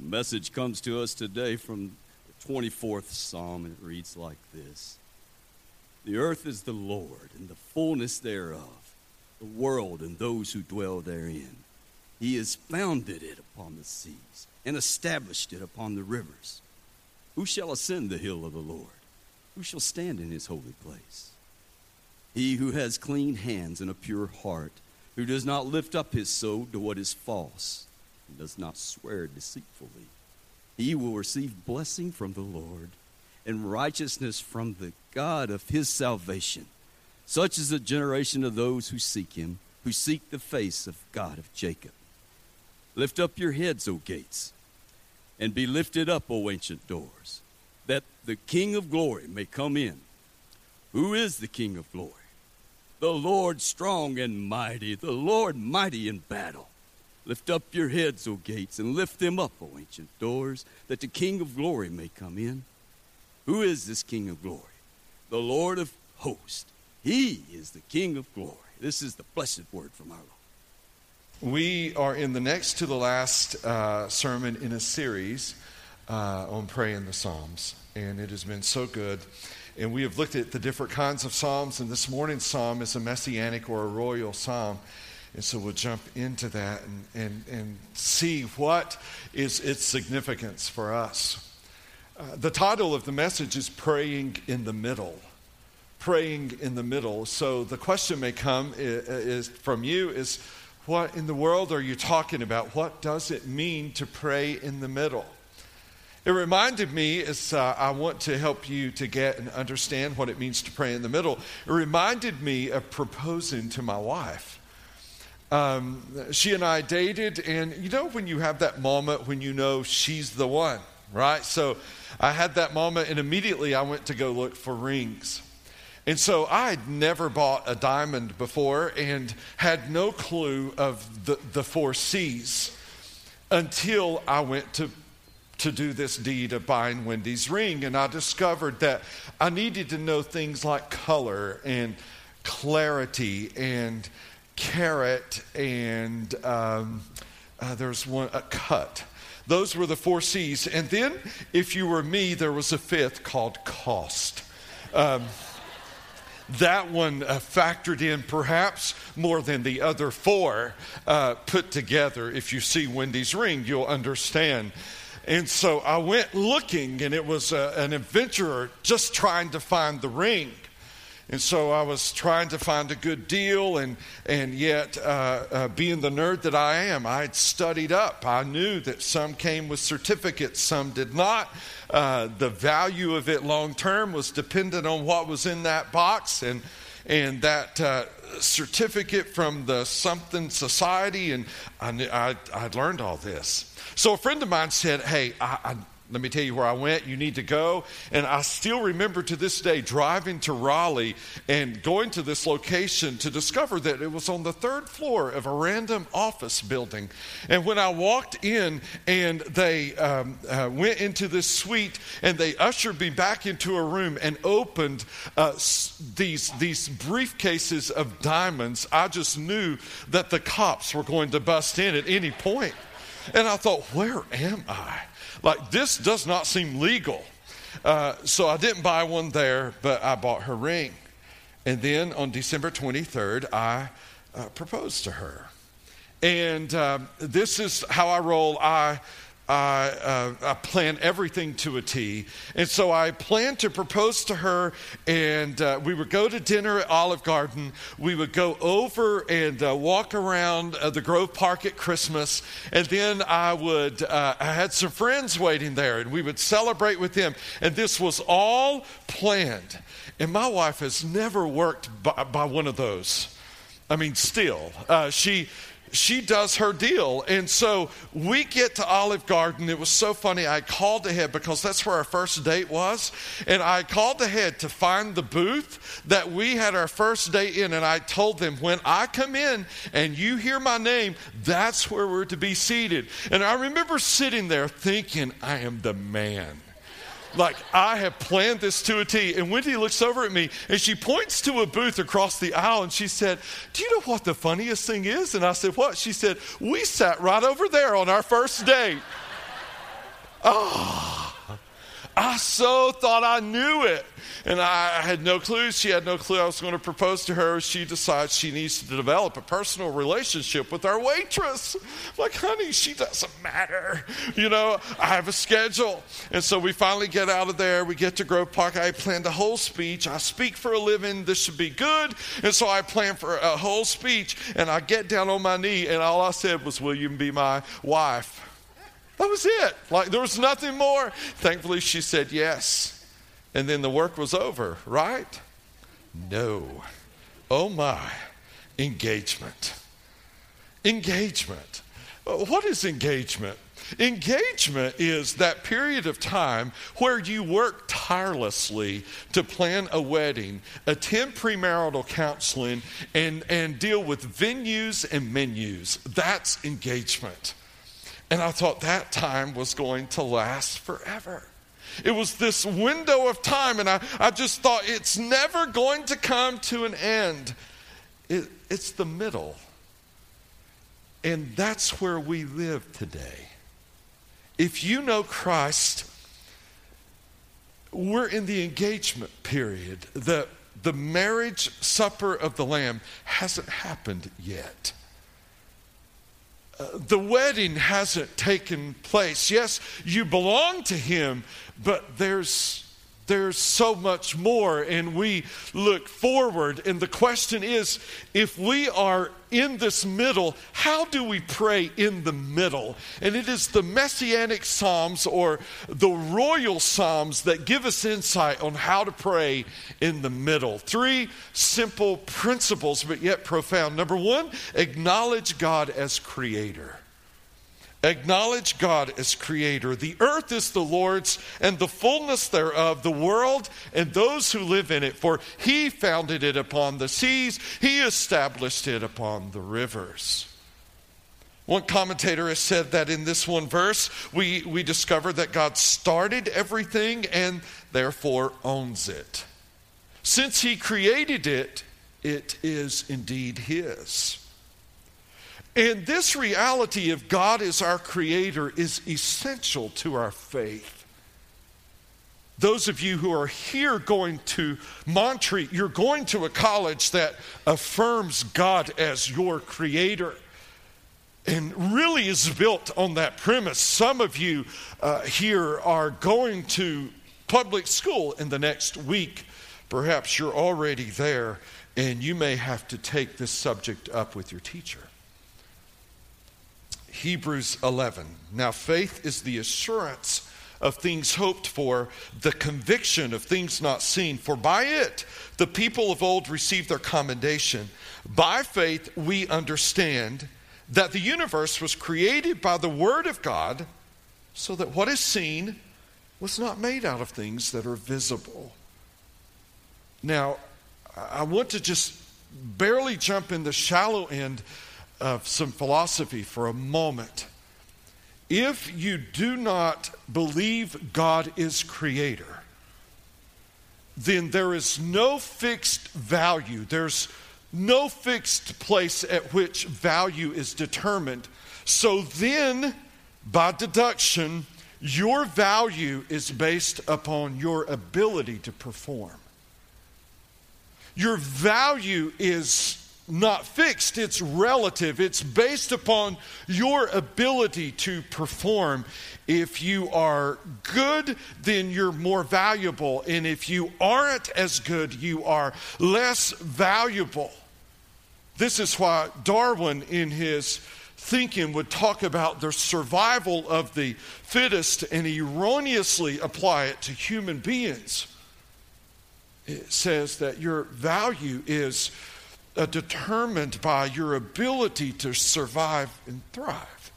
The message comes to us today from the 24th Psalm, and it reads like this The earth is the Lord, and the fullness thereof, the world and those who dwell therein. He has founded it upon the seas and established it upon the rivers. Who shall ascend the hill of the Lord? Who shall stand in his holy place? He who has clean hands and a pure heart, who does not lift up his soul to what is false, and does not swear deceitfully, he will receive blessing from the Lord and righteousness from the God of his salvation. Such is the generation of those who seek him, who seek the face of God of Jacob. Lift up your heads, O gates, and be lifted up, O ancient doors, that the King of glory may come in. Who is the King of glory? The Lord strong and mighty, the Lord mighty in battle. Lift up your heads, O gates, and lift them up, O ancient doors, that the King of glory may come in. Who is this King of glory? The Lord of hosts. He is the King of glory. This is the blessed word from our Lord. We are in the next to the last uh, sermon in a series uh, on praying the Psalms, and it has been so good. And we have looked at the different kinds of Psalms, and this morning's Psalm is a messianic or a royal Psalm. And so we'll jump into that and, and, and see what is its significance for us. Uh, the title of the message is Praying in the Middle. Praying in the Middle. So the question may come is, is from you is, what in the world are you talking about? What does it mean to pray in the middle? It reminded me, as uh, I want to help you to get and understand what it means to pray in the middle, it reminded me of proposing to my wife. Um, she and I dated, and you know when you have that moment when you know she's the one, right? So I had that moment, and immediately I went to go look for rings. And so I'd never bought a diamond before and had no clue of the, the four C's until I went to, to do this deed of buying Wendy's ring. And I discovered that I needed to know things like color and clarity and carat and um, uh, there's one, a cut. Those were the four C's. And then, if you were me, there was a fifth called cost. Um, that one uh, factored in perhaps more than the other four uh, put together. If you see Wendy's ring, you'll understand. And so I went looking, and it was uh, an adventurer just trying to find the ring. And so I was trying to find a good deal, and, and yet, uh, uh, being the nerd that I am, I had studied up. I knew that some came with certificates, some did not. Uh, the value of it long term was dependent on what was in that box, and, and that uh, certificate from the something society, and I, knew, I, I'd learned all this. So a friend of mine said, Hey, I, I let me tell you where I went. You need to go. And I still remember to this day driving to Raleigh and going to this location to discover that it was on the third floor of a random office building. And when I walked in and they um, uh, went into this suite and they ushered me back into a room and opened uh, these, these briefcases of diamonds, I just knew that the cops were going to bust in at any point. And I thought, where am I? Like, this does not seem legal. Uh, so I didn't buy one there, but I bought her ring. And then on December 23rd, I uh, proposed to her. And uh, this is how I roll. I I, uh, I plan everything to a T. And so I planned to propose to her, and uh, we would go to dinner at Olive Garden. We would go over and uh, walk around uh, the Grove Park at Christmas. And then I would, uh, I had some friends waiting there, and we would celebrate with them. And this was all planned. And my wife has never worked by, by one of those. I mean, still, uh, she she does her deal. And so we get to Olive Garden. It was so funny. I called ahead because that's where our first date was. And I called ahead to find the booth that we had our first date in. And I told them, when I come in and you hear my name, that's where we're to be seated. And I remember sitting there thinking, I am the man like I have planned this to a T. And Wendy looks over at me and she points to a booth across the aisle and she said, Do you know what the funniest thing is? And I said, What? She said, We sat right over there on our first date. Oh, I so thought I knew it. And I had no clue. She had no clue I was going to propose to her. She decides she needs to develop a personal relationship with our waitress. I'm like, honey, she doesn't matter. You know, I have a schedule. And so we finally get out of there. We get to Grove Park. I planned a whole speech. I speak for a living. This should be good. And so I plan for a whole speech. And I get down on my knee, and all I said was, Will you be my wife? That was it. Like there was nothing more. Thankfully, she said yes. And then the work was over, right? No. Oh my. Engagement. Engagement. Uh, what is engagement? Engagement is that period of time where you work tirelessly to plan a wedding, attend premarital counseling, and, and deal with venues and menus. That's engagement. And I thought that time was going to last forever. It was this window of time, and I, I just thought it's never going to come to an end. It, it's the middle. And that's where we live today. If you know Christ, we're in the engagement period. The, the marriage supper of the Lamb hasn't happened yet the wedding hasn't taken place. Yes, you belong to Him, but there's there's so much more, and we look forward. And the question is if we are in this middle, how do we pray in the middle? And it is the Messianic Psalms or the Royal Psalms that give us insight on how to pray in the middle. Three simple principles, but yet profound. Number one, acknowledge God as creator. Acknowledge God as creator. The earth is the Lord's and the fullness thereof, the world and those who live in it. For he founded it upon the seas, he established it upon the rivers. One commentator has said that in this one verse, we, we discover that God started everything and therefore owns it. Since he created it, it is indeed his. And this reality of God as our creator is essential to our faith. Those of you who are here going to Montreat, you're going to a college that affirms God as your creator and really is built on that premise. Some of you uh, here are going to public school in the next week. Perhaps you're already there, and you may have to take this subject up with your teacher. Hebrews 11. Now, faith is the assurance of things hoped for, the conviction of things not seen. For by it the people of old received their commendation. By faith we understand that the universe was created by the Word of God, so that what is seen was not made out of things that are visible. Now, I want to just barely jump in the shallow end of some philosophy for a moment. If you do not believe God is creator, then there is no fixed value. There's no fixed place at which value is determined. So then, by deduction, your value is based upon your ability to perform. Your value is not fixed, it's relative. It's based upon your ability to perform. If you are good, then you're more valuable. And if you aren't as good, you are less valuable. This is why Darwin, in his thinking, would talk about the survival of the fittest and erroneously apply it to human beings. It says that your value is uh, determined by your ability to survive and thrive.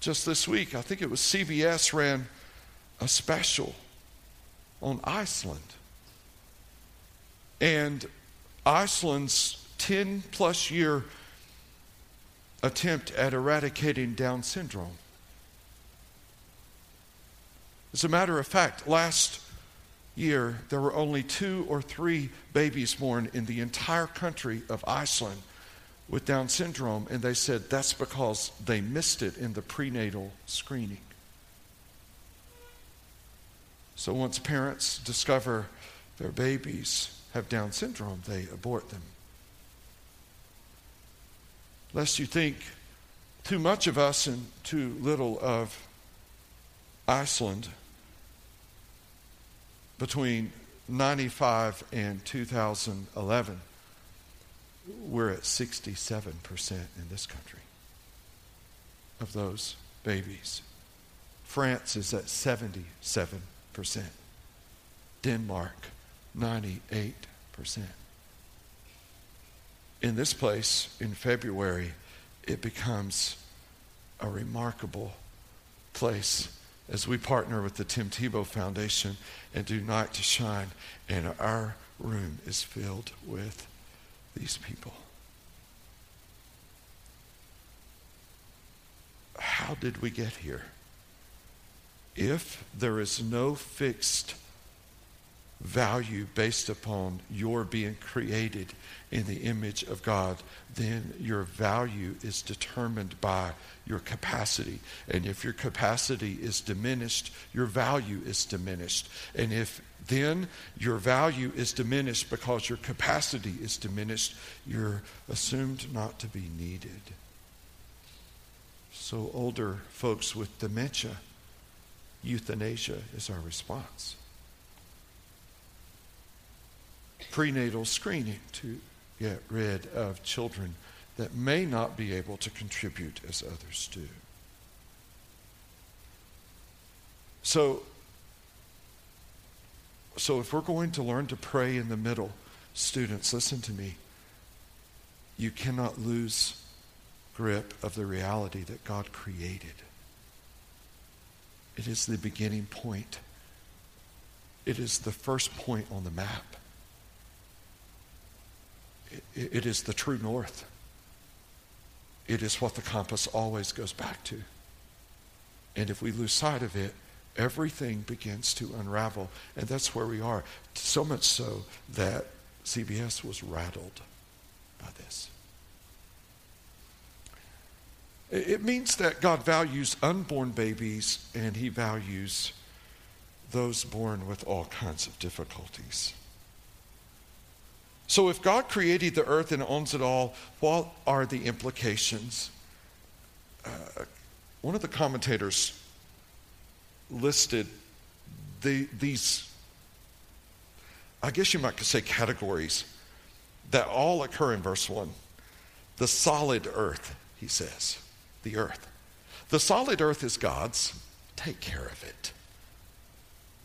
Just this week, I think it was CBS ran a special on Iceland. And Iceland's 10 plus year attempt at eradicating Down syndrome. As a matter of fact, last year, there were only two or three babies born in the entire country of Iceland with Down syndrome, and they said that's because they missed it in the prenatal screening. So once parents discover their babies have Down syndrome, they abort them. Lest you think too much of us and too little of Iceland between 95 and 2011 we're at 67% in this country of those babies. France is at 77%. Denmark, 98%. In this place, in February, it becomes a remarkable place as we partner with the Tim Tebow Foundation and do Night to Shine, and our room is filled with these people. How did we get here? If there is no fixed value based upon your being created in the image of God, then your value is determined by your capacity. And if your capacity is diminished, your value is diminished. And if then your value is diminished because your capacity is diminished, you're assumed not to be needed. So, older folks with dementia, euthanasia is our response. Prenatal screening to get rid of children that may not be able to contribute as others do. So, so if we're going to learn to pray in the middle, students, listen to me. You cannot lose grip of the reality that God created. It is the beginning point. It is the first point on the map. It, is the true north. It is what the compass always goes back to. And if we lose sight of it, everything begins to unravel. And that's where we are. So much so that CBS was rattled by this. It means that God values unborn babies and he values those born with all kinds of difficulties. So, if God created the earth and owns it all, what are the implications? Uh, one of the commentators listed the, these, I guess you might say, categories that all occur in verse 1. The solid earth, he says, the earth. The solid earth is God's. Take care of it.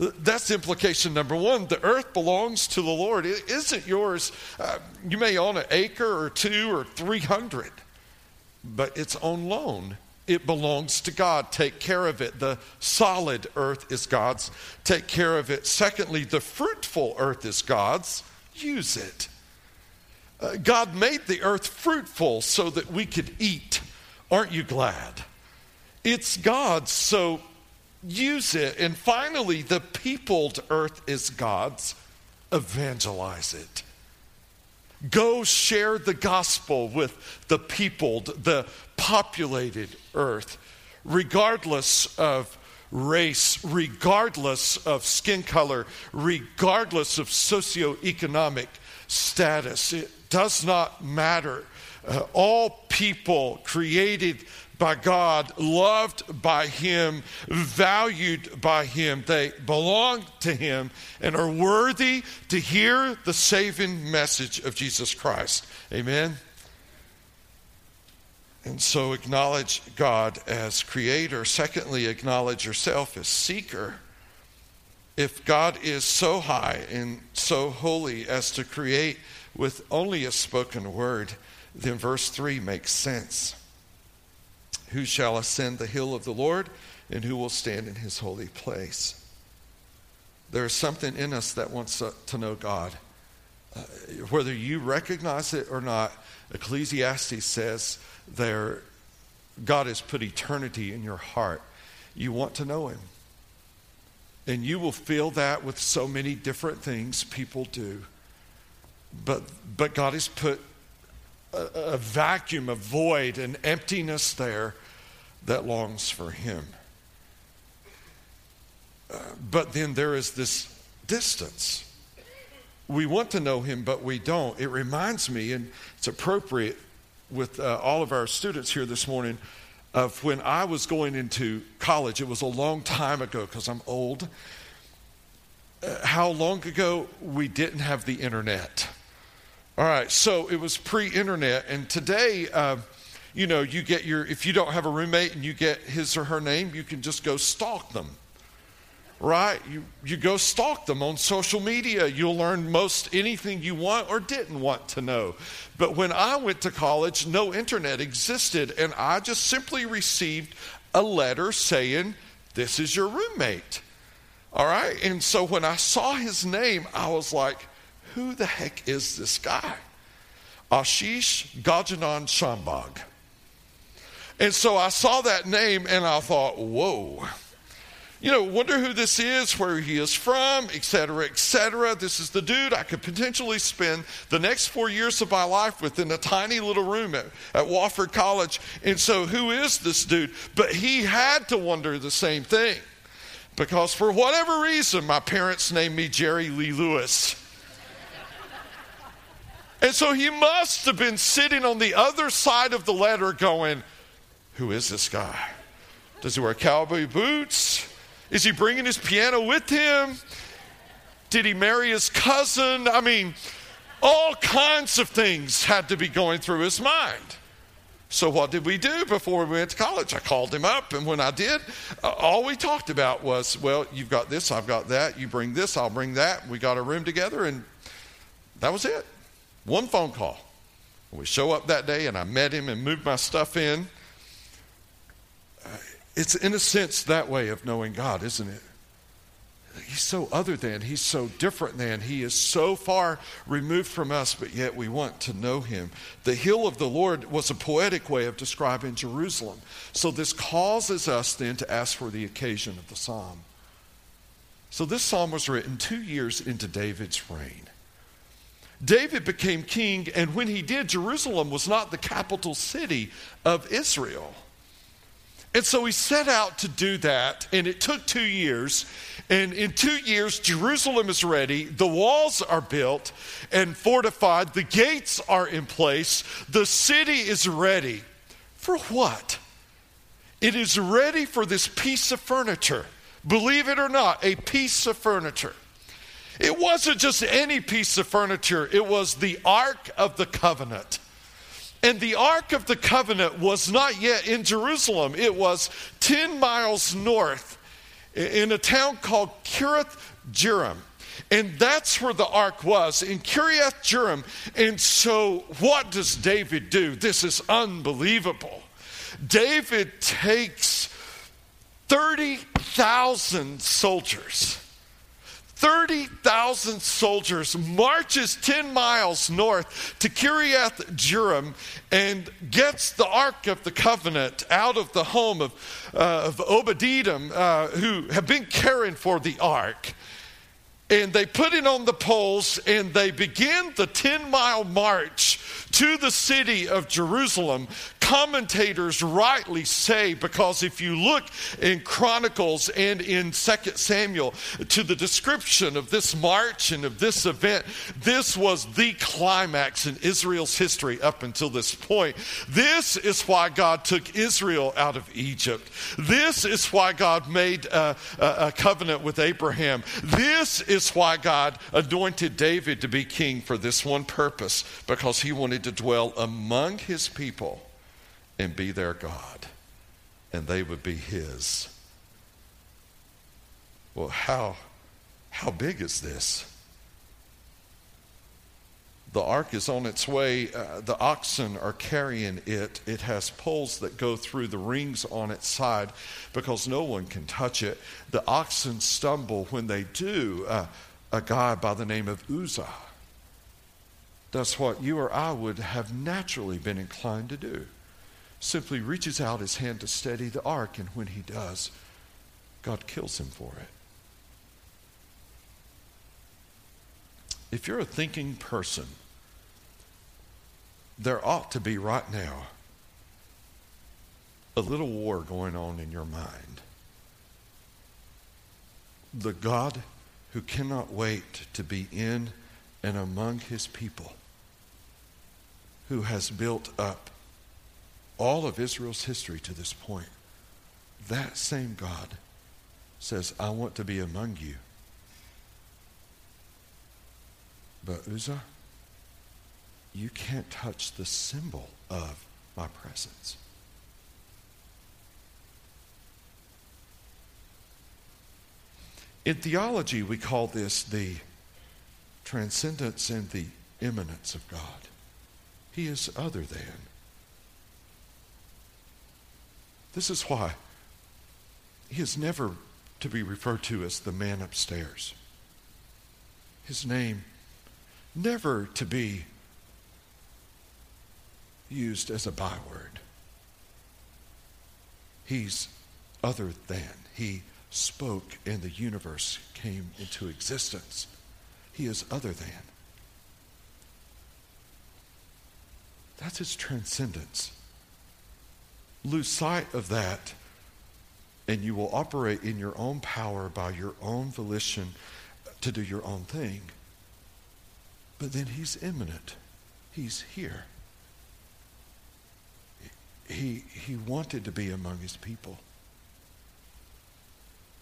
That's implication number one. The earth belongs to the Lord. It isn't yours. Uh, you may own an acre or two or 300, but it's on loan. It belongs to God. Take care of it. The solid earth is God's. Take care of it. Secondly, the fruitful earth is God's. Use it. Uh, God made the earth fruitful so that we could eat. Aren't you glad? It's God's, so use it. And finally, the peopled earth is God's. Evangelize it. Go share the gospel with the peopled, the populated earth, regardless of race, regardless of skin color, regardless of socioeconomic status. It does not matter. Uh, all people created by God, loved by Him, valued by Him. They belong to Him and are worthy to hear the saving message of Jesus Christ. Amen. And so acknowledge God as creator. Secondly, acknowledge yourself as seeker. If God is so high and so holy as to create with only a spoken word, then verse 3 makes sense. Who shall ascend the hill of the Lord, and who will stand in his holy place? There is something in us that wants to know God. Uh, whether you recognize it or not, Ecclesiastes says there, God has put eternity in your heart. You want to know Him. And you will feel that with so many different things people do. But, but God has put a, a vacuum, a void, an emptiness there that longs for him. Uh, but then there is this distance. We want to know him, but we don't. It reminds me, and it's appropriate with uh, all of our students here this morning, of when I was going into college. It was a long time ago because I'm old. Uh, how long ago we didn't have the internet? All right, so it was pre internet, and today, uh, you know, you get your, if you don't have a roommate and you get his or her name, you can just go stalk them. Right? You, you go stalk them on social media. You'll learn most anything you want or didn't want to know. But when I went to college, no internet existed, and I just simply received a letter saying, This is your roommate. All right? And so when I saw his name, I was like, who the heck is this guy? Ashish Gajanan Shambhag. And so I saw that name and I thought, whoa. You know, wonder who this is, where he is from, et cetera, et cetera. This is the dude I could potentially spend the next four years of my life with in a tiny little room at, at Wofford College. And so, who is this dude? But he had to wonder the same thing. Because for whatever reason, my parents named me Jerry Lee Lewis. And so he must have been sitting on the other side of the letter going, Who is this guy? Does he wear cowboy boots? Is he bringing his piano with him? Did he marry his cousin? I mean, all kinds of things had to be going through his mind. So, what did we do before we went to college? I called him up, and when I did, uh, all we talked about was, well, you've got this, I've got that, you bring this, I'll bring that. We got a room together, and that was it. One phone call. We show up that day and I met him and moved my stuff in. Uh, it's in a sense that way of knowing God, isn't it? He's so other than, he's so different than, he is so far removed from us, but yet we want to know him. The hill of the Lord was a poetic way of describing Jerusalem. So this causes us then to ask for the occasion of the psalm. So this psalm was written two years into David's reign. David became king, and when he did, Jerusalem was not the capital city of Israel. And so he set out to do that, and it took two years. And in two years, Jerusalem is ready, the walls are built and fortified, the gates are in place, the city is ready. For what? It is ready for this piece of furniture. Believe it or not, a piece of furniture. It wasn't just any piece of furniture, it was the Ark of the Covenant. And the Ark of the Covenant was not yet in Jerusalem, it was 10 miles north in a town called Kiriath Jearim. And that's where the ark was, in Kiriath Jearim. And so, what does David do? This is unbelievable. David takes 30,000 soldiers 30,000 soldiers, marches 10 miles north to Kiriath Jearim and gets the Ark of the Covenant out of the home of, uh, of Obed-Edom, uh, who have been caring for the Ark. And they put it on the poles and they begin the 10 mile march to the city of Jerusalem, commentators rightly say, because if you look in Chronicles and in 2 Samuel to the description of this march and of this event, this was the climax in Israel's history up until this point. This is why God took Israel out of Egypt. This is why God made a, a, a covenant with Abraham. This is why God anointed David to be king for this one purpose, because he wanted to dwell among his people and be their God, and they would be his. Well, how, how big is this? The ark is on its way. Uh, the oxen are carrying it. It has poles that go through the rings on its side because no one can touch it. The oxen stumble when they do. Uh, a guy by the name of Uzzah does what you or I would have naturally been inclined to do. Simply reaches out his hand to steady the ark, and when he does, God kills him for it. If you're a thinking person, there ought to be right now a little war going on in your mind. The God who cannot wait to be in and among his people, who has built up all of Israel's history to this point, that same God says, I want to be among you. But Uzzah, you can't touch the symbol of my presence. In theology, we call this the transcendence and the immanence of God. He is other than. This is why he is never to be referred to as the man upstairs. His name never to be used as a byword. He's other than. He spoke and the universe came into existence. He is other than. That's his transcendence. Lose sight of that, and you will operate in your own power by your own volition to do your own thing. But then he's immanent, he's here. He, he wanted to be among his people.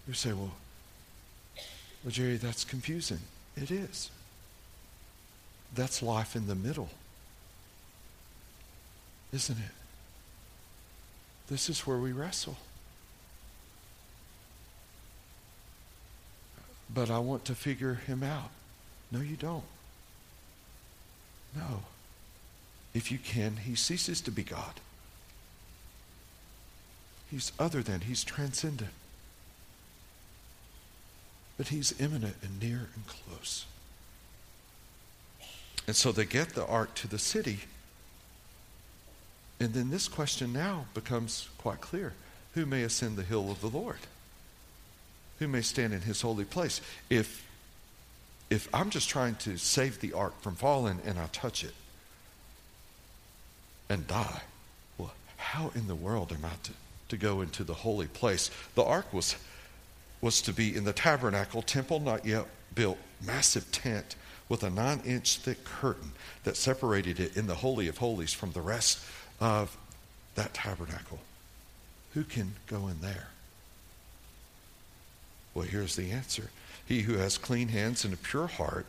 You say, well, well, Jerry, that's confusing. It is. That's life in the middle, isn't it? This is where we wrestle. But I want to figure him out. No, you don't. No. If you can, he ceases to be God. He's other than, he's transcendent but he's immanent and near and close. And so they get the ark to the city. And then this question now becomes quite clear Who may ascend the hill of the Lord? Who may stand in his holy place? If, if I'm just trying to save the ark from falling and I touch it and die, well, how in the world am I to, to go into the holy place? The ark was was to be in the tabernacle, temple not yet built, massive tent with a nine inch thick curtain that separated it in the Holy of Holies from the rest of that tabernacle. Who can go in there? Well, here's the answer He who has clean hands and a pure heart,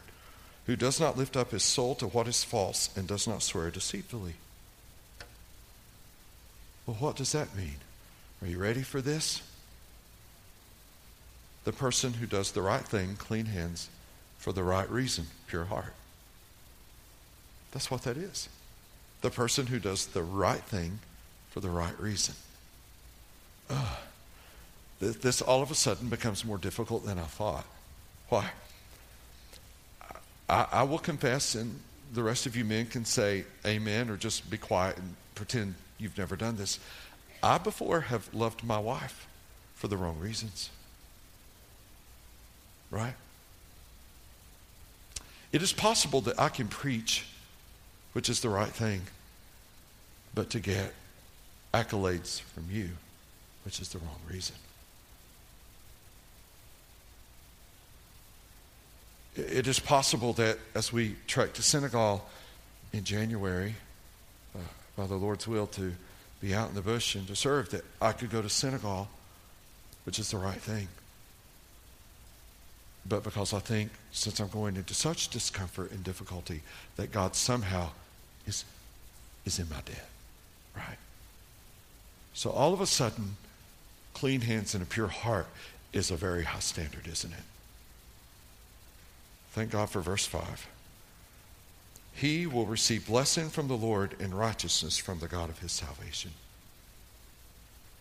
who does not lift up his soul to what is false and does not swear deceitfully. Well, what does that mean? Are you ready for this? the person who does the right thing, clean hands, for the right reason, pure heart. That's what that is. The person who does the right thing for the right reason. Ugh. This all of a sudden becomes more difficult than I thought. Why? I, I will confess, and the rest of you men can say amen or just be quiet and pretend you've never done this. I before have loved my wife for the wrong reasons. Right? It is possible that I can preach, which is the right thing, but to get accolades from you, which is the wrong reason. It is possible that as we trek to Senegal in January, uh, by the Lord's will, to be out in the bush and to serve, that I could go to Senegal, which is the right thing but because I think since I'm going into such discomfort and difficulty that God somehow is, is in my debt, right? So all of a sudden, clean hands and a pure heart is a very high standard, isn't it? Thank God for verse 5. He will receive blessing from the Lord and righteousness from the God of his salvation.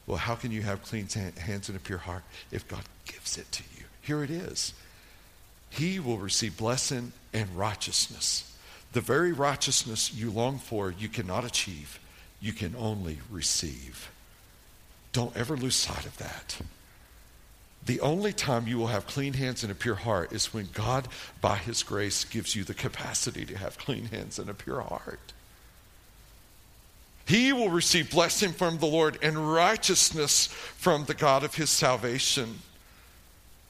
Well, how can you have clean hands and a pure heart if God gives it to you? Here it is he will receive blessing and righteousness. The very righteousness you long for, you cannot achieve, you can only receive. Don't ever lose sight of that. The only time you will have clean hands and a pure heart is when God, by His grace, gives you the capacity to have clean hands and a pure heart. He will receive blessing from the Lord and righteousness from the God of his salvation.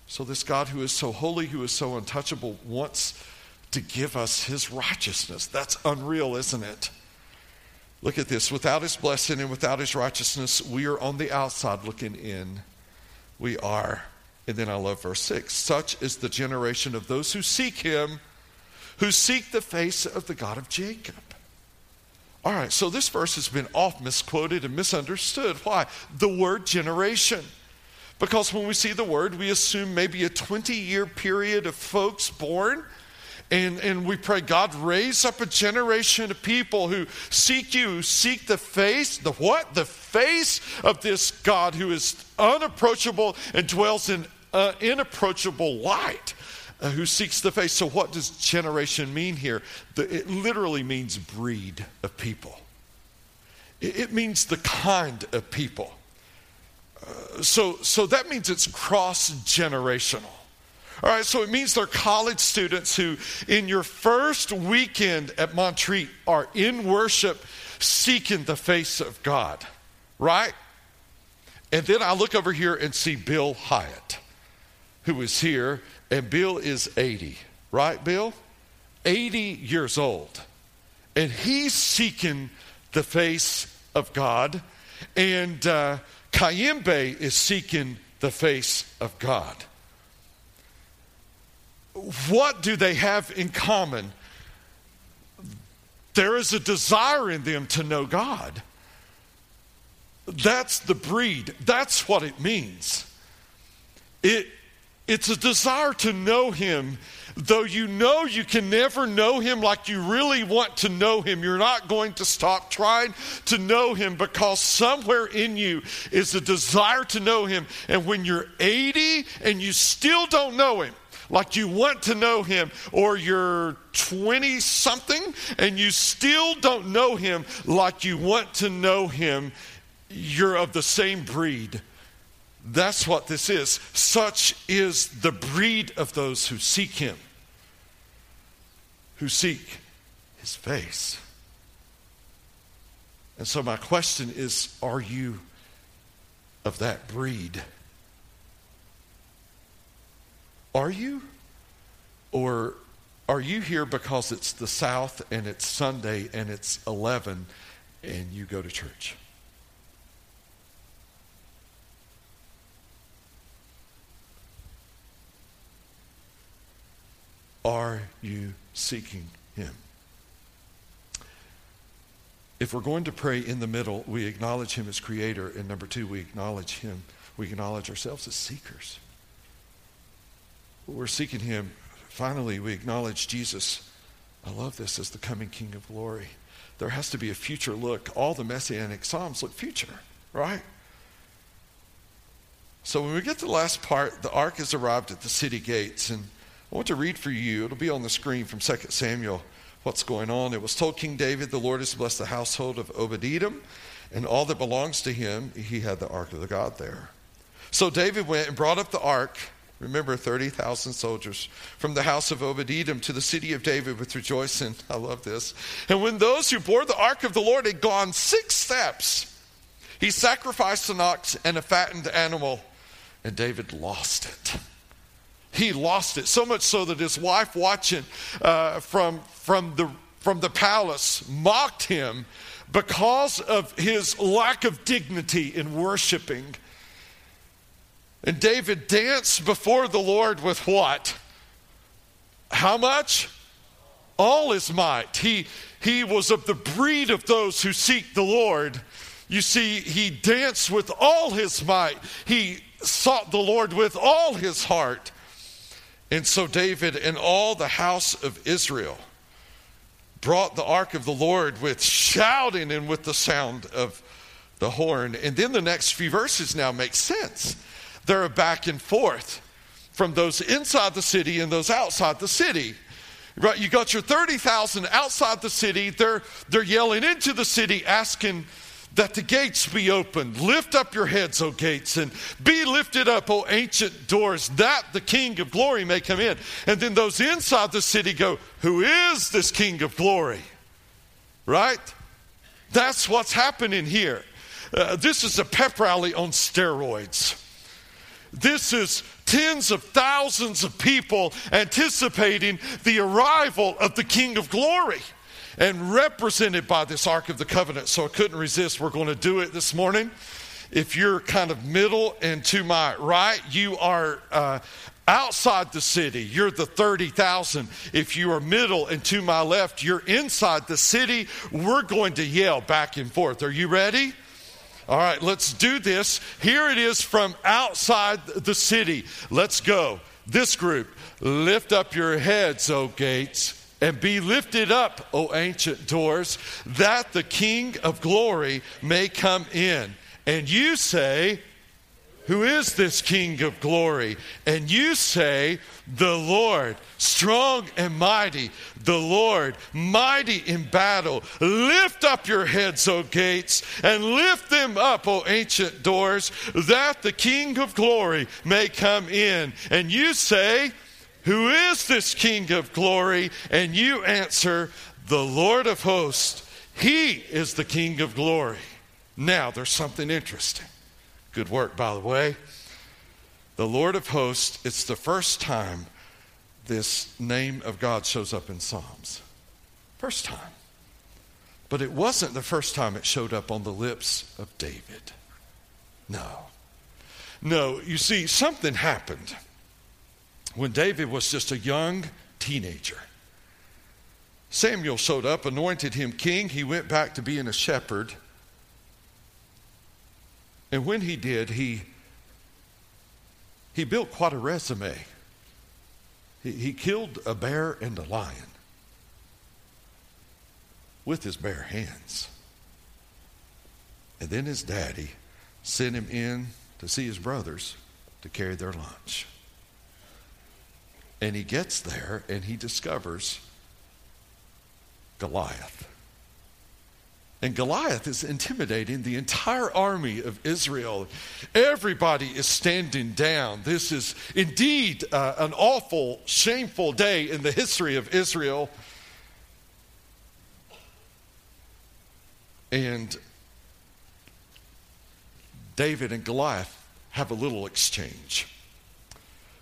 So, this God who is so holy, who is so untouchable, wants to give us his righteousness. That's unreal, isn't it? Look at this. Without his blessing and without his righteousness, we are on the outside looking in. We are. And then I love verse 6 such is the generation of those who seek him, who seek the face of the God of Jacob. All right, so this verse has been oft misquoted and misunderstood. Why? The word generation. Because when we see the word, we assume maybe a 20 year period of folks born. And, and we pray, God, raise up a generation of people who seek you, seek the face, the what? The face of this God who is unapproachable and dwells in uh, inapproachable light uh, who seeks the face. So, what does generation mean here? The, it literally means breed of people, it, it means the kind of people. Uh, so, so that means it's cross generational. All right, so it means they're college students who, in your first weekend at Montreat, are in worship seeking the face of God, right? And then I look over here and see Bill Hyatt, who is here and Bill is 80, right, Bill? 80 years old. And he's seeking the face of God. And uh, Kayembe is seeking the face of God. What do they have in common? There is a desire in them to know God. That's the breed. That's what it means. It, it's a desire to know Him. Though you know you can never know Him like you really want to know Him, you're not going to stop trying to know Him because somewhere in you is a desire to know Him. And when you're 80 and you still don't know Him, like you want to know him, or you're 20 something and you still don't know him like you want to know him, you're of the same breed that's what this is. Such is the breed of those who seek him, who seek his face. And so, my question is are you of that breed? Are you? Or are you here because it's the South and it's Sunday and it's 11 and you go to church? Are you seeking Him? If we're going to pray in the middle, we acknowledge Him as Creator, and number two, we acknowledge Him, we acknowledge ourselves as seekers. We're seeking Him. Finally, we acknowledge Jesus. I love this as the coming King of glory. There has to be a future look. All the messianic Psalms look future, right? So when we get to the last part, the ark has arrived at the city gates, and I want to read for you, it'll be on the screen from 2 Samuel, what's going on. It was told King David, The Lord has blessed the household of Obed-Edom, and all that belongs to him. He had the ark of the God there. So David went and brought up the ark. Remember, 30,000 soldiers from the house of Obed-Edom to the city of David with rejoicing. I love this. And when those who bore the ark of the Lord had gone six steps, he sacrificed an ox and a fattened animal, and David lost it. He lost it so much so that his wife, watching uh, from, from, the, from the palace, mocked him because of his lack of dignity in worshiping. And David danced before the Lord with what? How much? All his might. He, he was of the breed of those who seek the Lord. You see, he danced with all his might. He sought the Lord with all his heart. And so David and all the house of Israel brought the ark of the Lord with shouting and with the sound of the horn. And then the next few verses now make sense. They're back and forth from those inside the city and those outside the city. Right, you got your 30,000 outside the city. They're, they're yelling into the city, asking that the gates be opened. Lift up your heads, O gates, and be lifted up, O ancient doors, that the King of glory may come in. And then those inside the city go, Who is this King of glory? Right? That's what's happening here. Uh, this is a pep rally on steroids. This is tens of thousands of people anticipating the arrival of the King of Glory and represented by this Ark of the Covenant. So I couldn't resist. We're going to do it this morning. If you're kind of middle and to my right, you are uh, outside the city. You're the 30,000. If you are middle and to my left, you're inside the city. We're going to yell back and forth. Are you ready? All right, let's do this. Here it is from outside the city. Let's go. This group, lift up your heads, O gates, and be lifted up, O ancient doors, that the King of glory may come in. And you say, who is this King of glory? And you say, The Lord, strong and mighty, the Lord, mighty in battle. Lift up your heads, O gates, and lift them up, O ancient doors, that the King of glory may come in. And you say, Who is this King of glory? And you answer, The Lord of hosts. He is the King of glory. Now, there's something interesting. Good work, by the way. The Lord of hosts, it's the first time this name of God shows up in Psalms. First time. But it wasn't the first time it showed up on the lips of David. No. No, you see, something happened when David was just a young teenager. Samuel showed up, anointed him king. He went back to being a shepherd. And when he did, he, he built quite a resume. He, he killed a bear and a lion with his bare hands. And then his daddy sent him in to see his brothers to carry their lunch. And he gets there and he discovers Goliath. And Goliath is intimidating the entire army of Israel. Everybody is standing down. This is indeed uh, an awful, shameful day in the history of Israel. And David and Goliath have a little exchange.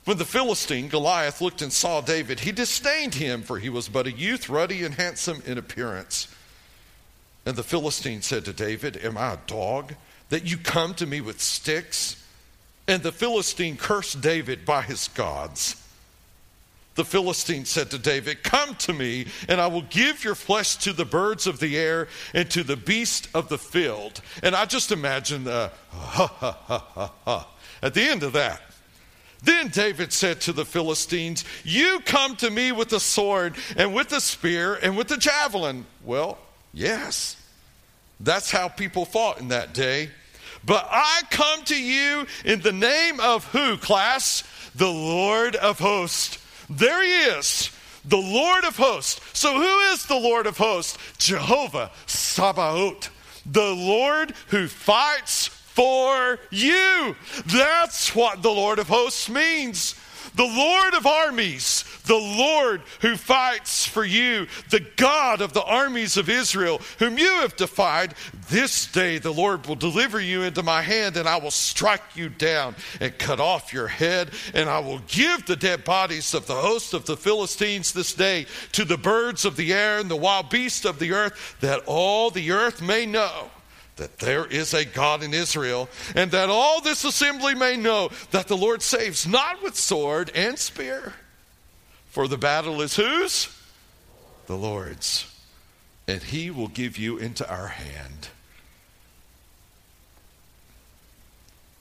When the Philistine, Goliath, looked and saw David, he disdained him, for he was but a youth, ruddy and handsome in appearance. And the Philistine said to David, Am I a dog that you come to me with sticks? And the Philistine cursed David by his gods. The Philistine said to David, Come to me, and I will give your flesh to the birds of the air and to the beast of the field. And I just imagine the ha ha ha ha ha at the end of that. Then David said to the Philistines, You come to me with a sword and with a spear and with a javelin. Well, yes, that's how people fought in that day. But I come to you in the name of who, class? The Lord of hosts. There he is, the Lord of hosts. So, who is the Lord of hosts? Jehovah Sabaoth, the Lord who fights for you. That's what the Lord of hosts means. The Lord of armies, the Lord who fights for you, the God of the armies of Israel, whom you have defied, this day the Lord will deliver you into my hand, and I will strike you down and cut off your head, and I will give the dead bodies of the host of the Philistines this day to the birds of the air and the wild beasts of the earth, that all the earth may know that there is a God in Israel, and that all this assembly may know that the Lord saves not with sword and spear. For the battle is whose? The Lord's. And he will give you into our hand.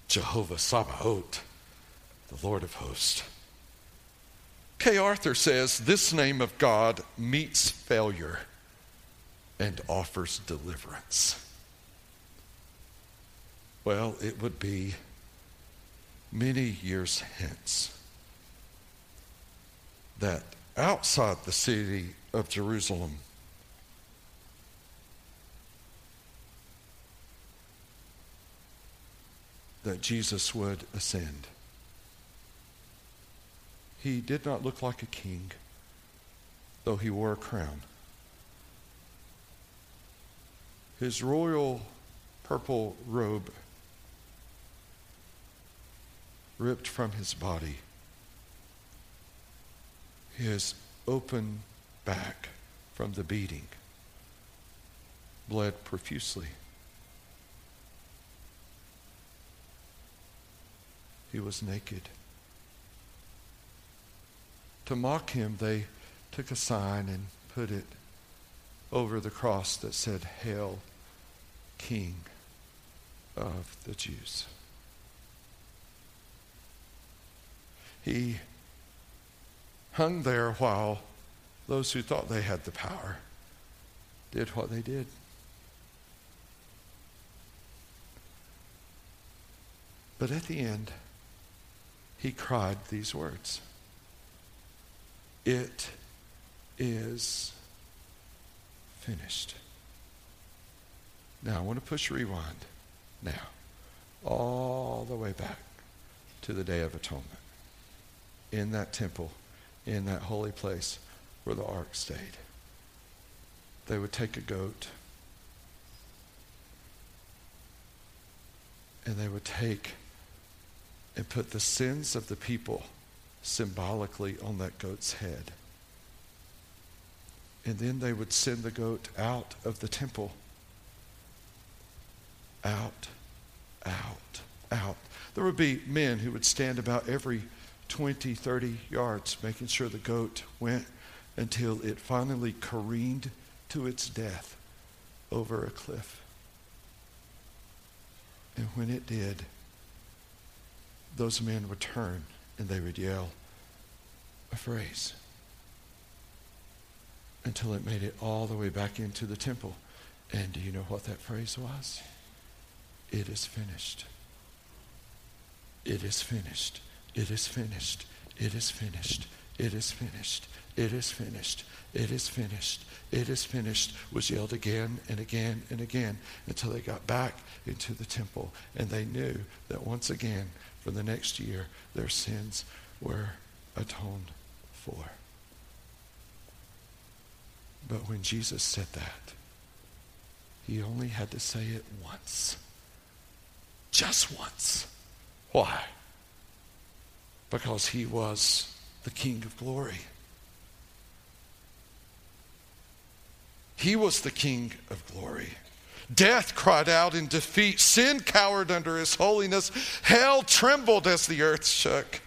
Jehovah Sabaoth, the Lord of hosts. Kay Arthur says this name of God meets failure and offers deliverance. Well, it would be many years hence that outside the city of Jerusalem, that Jesus would ascend. He did not look like a king, though he wore a crown. his royal purple robe ripped from his body, his open back from the beating bled profusely. He was naked. To mock him, they took a sign and put it over the cross that said, Hail, King of the Jews. He hung there while those who thought they had the power did what they did. But at the end, he cried these words It is finished. Now, I want to push rewind now, all the way back to the Day of Atonement. In that temple, in that holy place where the ark stayed, they would take a goat and they would take and put the sins of the people symbolically on that goat's head. And then they would send the goat out of the temple. Out, out, out. There would be men who would stand about every 20, 30 yards, making sure the goat went until it finally careened to its death over a cliff. And when it did, those men would turn and they would yell a phrase until it made it all the way back into the temple. And do you know what that phrase was? It is finished. It is finished. It is finished. It is finished. It is finished. It is finished. It is finished. It is finished was yelled again and again and again until they got back into the temple and they knew that once again for the next year their sins were atoned for. But when Jesus said that, he only had to say it once. Just once. Why? Because he was the King of glory. He was the King of glory. Death cried out in defeat. Sin cowered under his holiness. Hell trembled as the earth shook.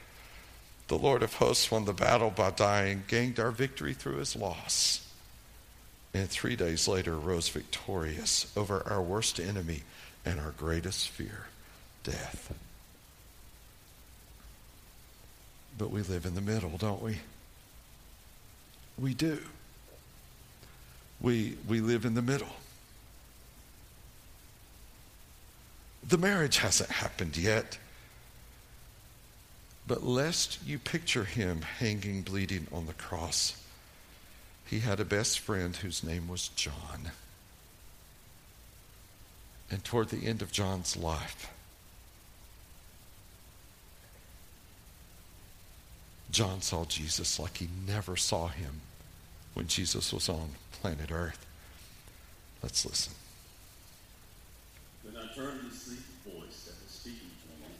The Lord of hosts won the battle by dying, gained our victory through his loss, and three days later rose victorious over our worst enemy and our greatest fear death. But we live in the middle, don't we? We do we, we live in the middle. The marriage hasn't happened yet. But lest you picture him hanging bleeding on the cross, he had a best friend whose name was John. And toward the end of John's life, John saw Jesus like he never saw him when Jesus was on planet Earth. Let's listen. Then I turned to see the voice that was speaking to me.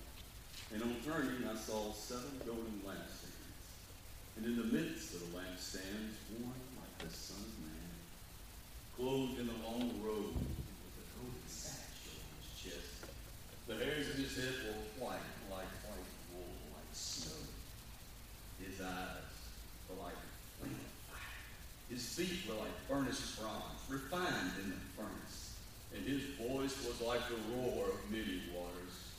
And on turning, I saw seven golden lampstands. And in the midst of the lampstands, one like the Son of Man, clothed in a long robe with a golden sash on his chest. The hairs of his head were white, white wool, like snow. His eyes were like flame of fire. His feet were like furnace bronze, refined in the furnace, and his voice was like the roar of many waters.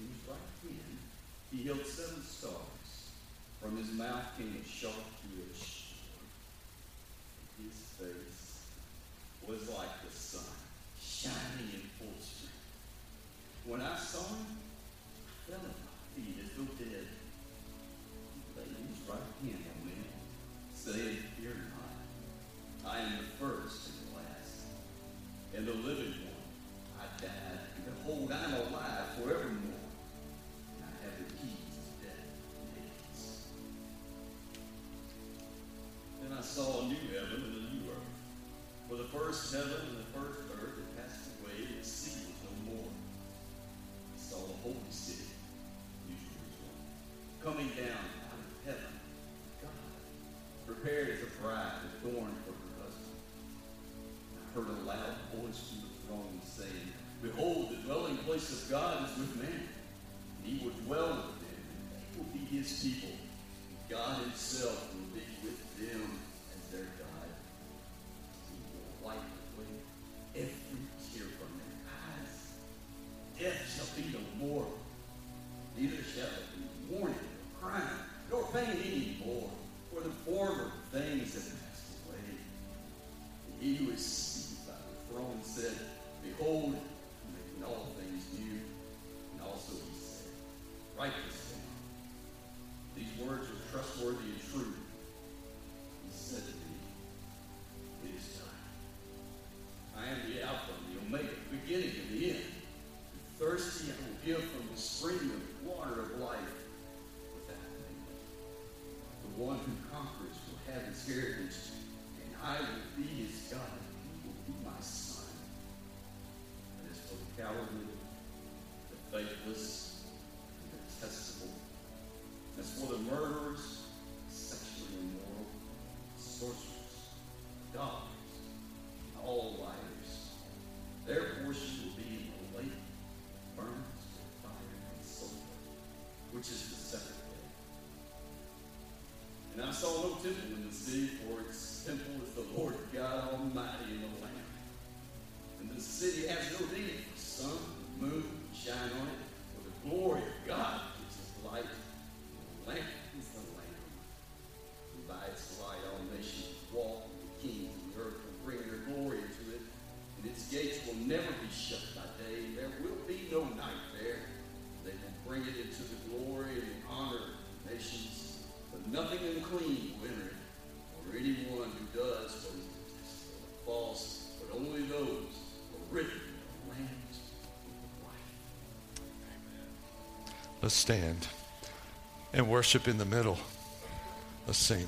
In his right hand he held seven stars. From his mouth came a sharp two-edged his people. No temple in the city, for its temple is the Lord God Almighty and the Lamb. And the city has no need for sun, and moon, shine on it, for the glory of God gives its light. And the lamp is the Lamb. And by its light all nations walk, and the kings of the earth will bring their glory into it. And its gates will never be shut by day. and There will be no night there. They will bring it into the glory and the honor of the nations. But nothing unclean who does what is or false, but only those who are written in the Lamb's life. Let's stand and worship in the middle. Let's sing.